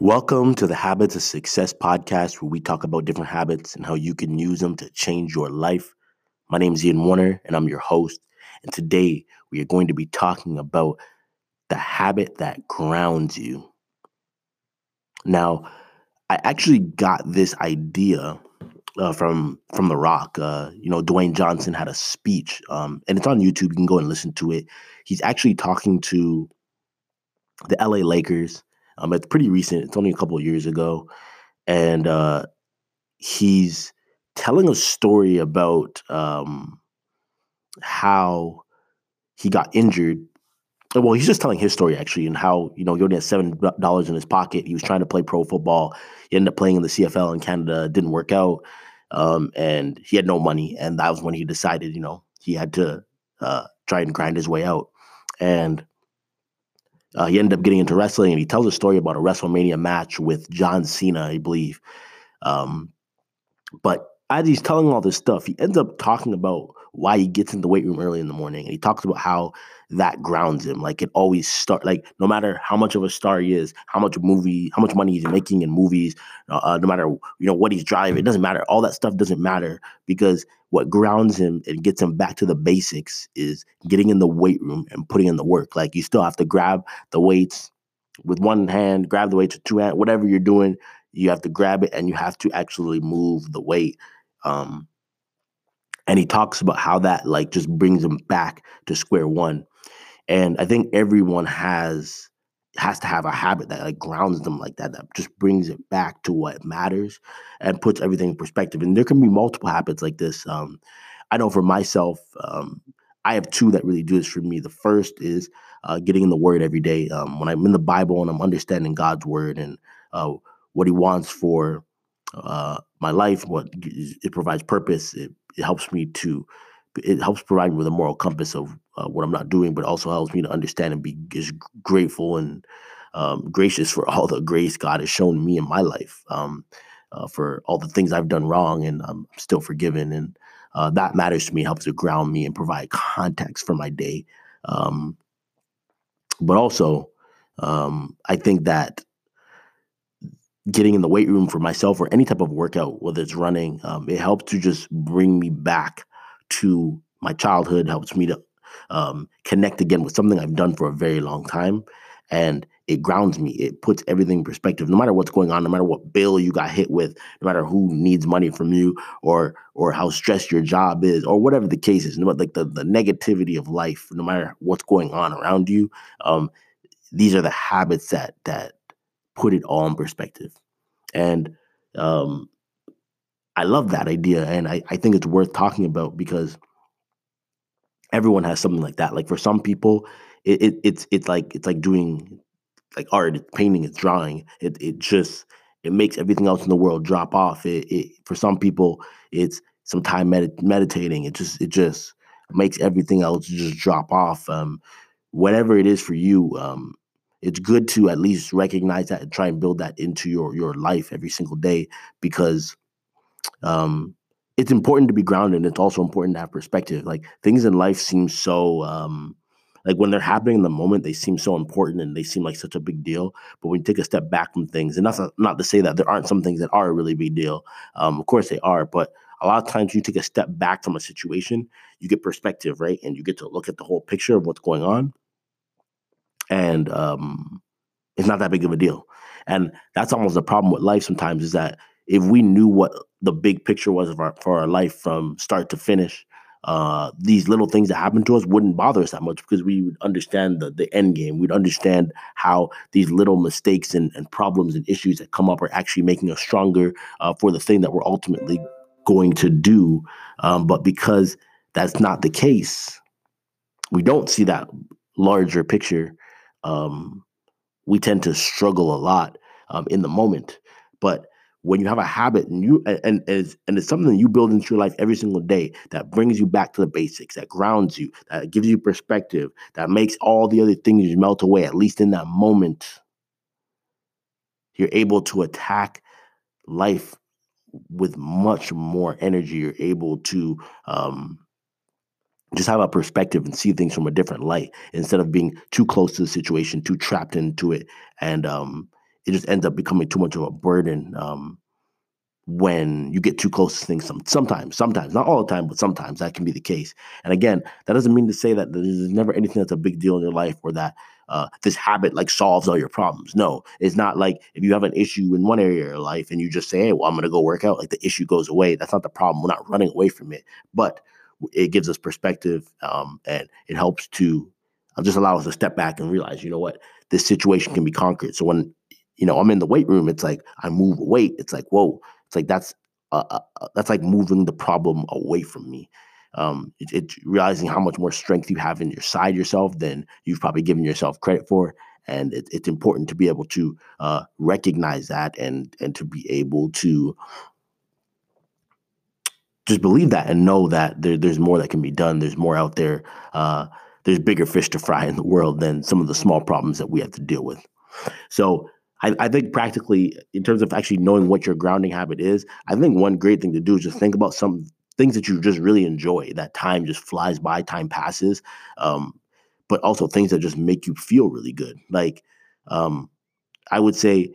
Welcome to the Habits of Success podcast, where we talk about different habits and how you can use them to change your life. My name is Ian Warner, and I'm your host. And today we are going to be talking about the habit that grounds you. Now, I actually got this idea uh, from from The Rock. Uh, you know, Dwayne Johnson had a speech, um, and it's on YouTube. You can go and listen to it. He's actually talking to the LA Lakers um, it's pretty recent. It's only a couple of years ago, and uh, he's telling a story about um, how he got injured. Well, he's just telling his story actually, and how you know he only had seven dollars in his pocket. He was trying to play pro football. He ended up playing in the CFL in Canada. Didn't work out, um, and he had no money. And that was when he decided, you know, he had to uh, try and grind his way out. And uh, he ended up getting into wrestling, and he tells a story about a WrestleMania match with John Cena, I believe. Um, but as he's telling all this stuff, he ends up talking about why he gets in the weight room early in the morning, and he talks about how that grounds him. Like it always start like no matter how much of a star he is, how much movie, how much money he's making in movies, uh, uh, no matter you know what he's driving, it doesn't matter. All that stuff doesn't matter because what grounds him and gets him back to the basics is getting in the weight room and putting in the work. Like you still have to grab the weights with one hand, grab the weights with two hands, whatever you're doing, you have to grab it and you have to actually move the weight. Um, and he talks about how that like just brings him back to square one. And i think everyone has has to have a habit that like grounds them like that that just brings it back to what matters and puts everything in perspective. And there can be multiple habits like this um, i know for myself um, i have two that really do this for me. The first is uh, getting in the word every day. Um, when i'm in the bible and i'm understanding god's word and uh, what he wants for uh, my life what it provides purpose it, it helps me to it helps provide me with a moral compass of uh, what I'm not doing, but also helps me to understand and be grateful and um, gracious for all the grace God has shown me in my life, um, uh, for all the things I've done wrong and I'm still forgiven. And uh, that matters to me, helps to ground me and provide context for my day. Um, but also, um, I think that getting in the weight room for myself or any type of workout, whether it's running, um, it helps to just bring me back to my childhood, helps me to um, connect again with something I've done for a very long time. And it grounds me. It puts everything in perspective. No matter what's going on, no matter what bill you got hit with, no matter who needs money from you, or or how stressed your job is, or whatever the case is, no matter like the, the negativity of life, no matter what's going on around you, um, these are the habits that that put it all in perspective. And um, I love that idea, and I, I think it's worth talking about because everyone has something like that. Like for some people, it, it it's it's like it's like doing like art, it's painting, it's drawing. It it just it makes everything else in the world drop off. It, it for some people, it's some time med- meditating. It just it just makes everything else just drop off. Um, whatever it is for you, um, it's good to at least recognize that and try and build that into your your life every single day because um, it's important to be grounded. It's also important to have perspective. Like things in life seem so um, like when they're happening in the moment, they seem so important and they seem like such a big deal. But when you take a step back from things, and that's not, to say that there aren't some things that are a really big deal. Um, of course they are, but a lot of times you take a step back from a situation, you get perspective, right? And you get to look at the whole picture of what's going on. And um, it's not that big of a deal. And that's almost the problem with life sometimes is that if we knew what the big picture was of our, for our life from start to finish, uh, these little things that happen to us wouldn't bother us that much because we would understand the, the end game. We'd understand how these little mistakes and, and problems and issues that come up are actually making us stronger uh, for the thing that we're ultimately going to do. Um, but because that's not the case, we don't see that larger picture. Um, we tend to struggle a lot um, in the moment. But when you have a habit and you and, and it's and it's something you build into your life every single day that brings you back to the basics, that grounds you, that gives you perspective, that makes all the other things melt away, at least in that moment, you're able to attack life with much more energy. You're able to um, just have a perspective and see things from a different light instead of being too close to the situation, too trapped into it, and um, it just ends up becoming too much of a burden um, when you get too close to things some, sometimes sometimes not all the time but sometimes that can be the case. And again that doesn't mean to say that there's never anything that's a big deal in your life or that uh, this habit like solves all your problems. No it's not like if you have an issue in one area of your life and you just say hey well i'm going to go work out like the issue goes away. That's not the problem. We're not running away from it. But it gives us perspective um, and it helps to uh, just allow us to step back and realize you know what? This situation can be conquered. So when you know i'm in the weight room it's like i move weight. It's like whoa. It's like that's uh, uh, that's like moving the problem away from me. Um, it, it's realizing how much more strength you have in your side yourself than you've probably given yourself credit for, and it, it's important to be able to uh, recognize that and and to be able to just believe that and know that there, there's more that can be done. There's more out there. Uh, there's bigger fish to fry in the world than some of the small problems that we have to deal with. So I, I, think practically in terms of actually knowing what your grounding habit is, I think one great thing to do is just think about some things that you just really enjoy. That time just flies by, time passes, um, but also things that just make you feel really good. Like um, I would say,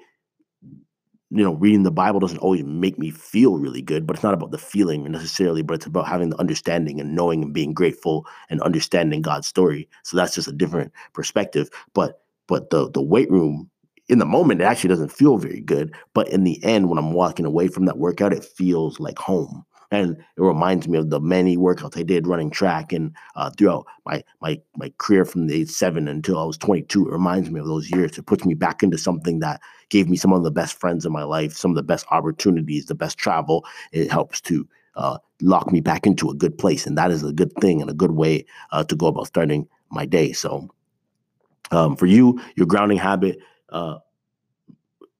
you know, reading the Bible doesn't always make me feel really good, but it's not about the feeling necessarily, but it's about having the understanding and knowing and being grateful and understanding God's story. So that's just a different perspective. But but the the weight room in the moment, it actually doesn't feel very good. But in the end, when I'm walking away from that workout, it feels like home. And it reminds me of the many workouts I did running track and uh, throughout my my my career from the age seven until I was 22. It reminds me of those years. It puts me back into something that gave me some of the best friends in my life, some of the best opportunities, the best travel. It helps to uh, lock me back into a good place, and that is a good thing and a good way uh, to go about starting my day. So, um, for you, your grounding habit uh,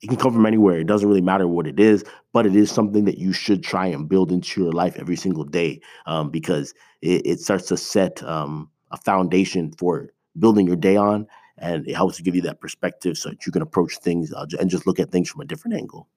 it can come from anywhere. It doesn't really matter what it is, but it is something that you should try and build into your life every single day um, because it, it, starts to set um, a foundation for building your day on. And it helps to give you that perspective so that you can approach things uh, and just look at things from a different angle.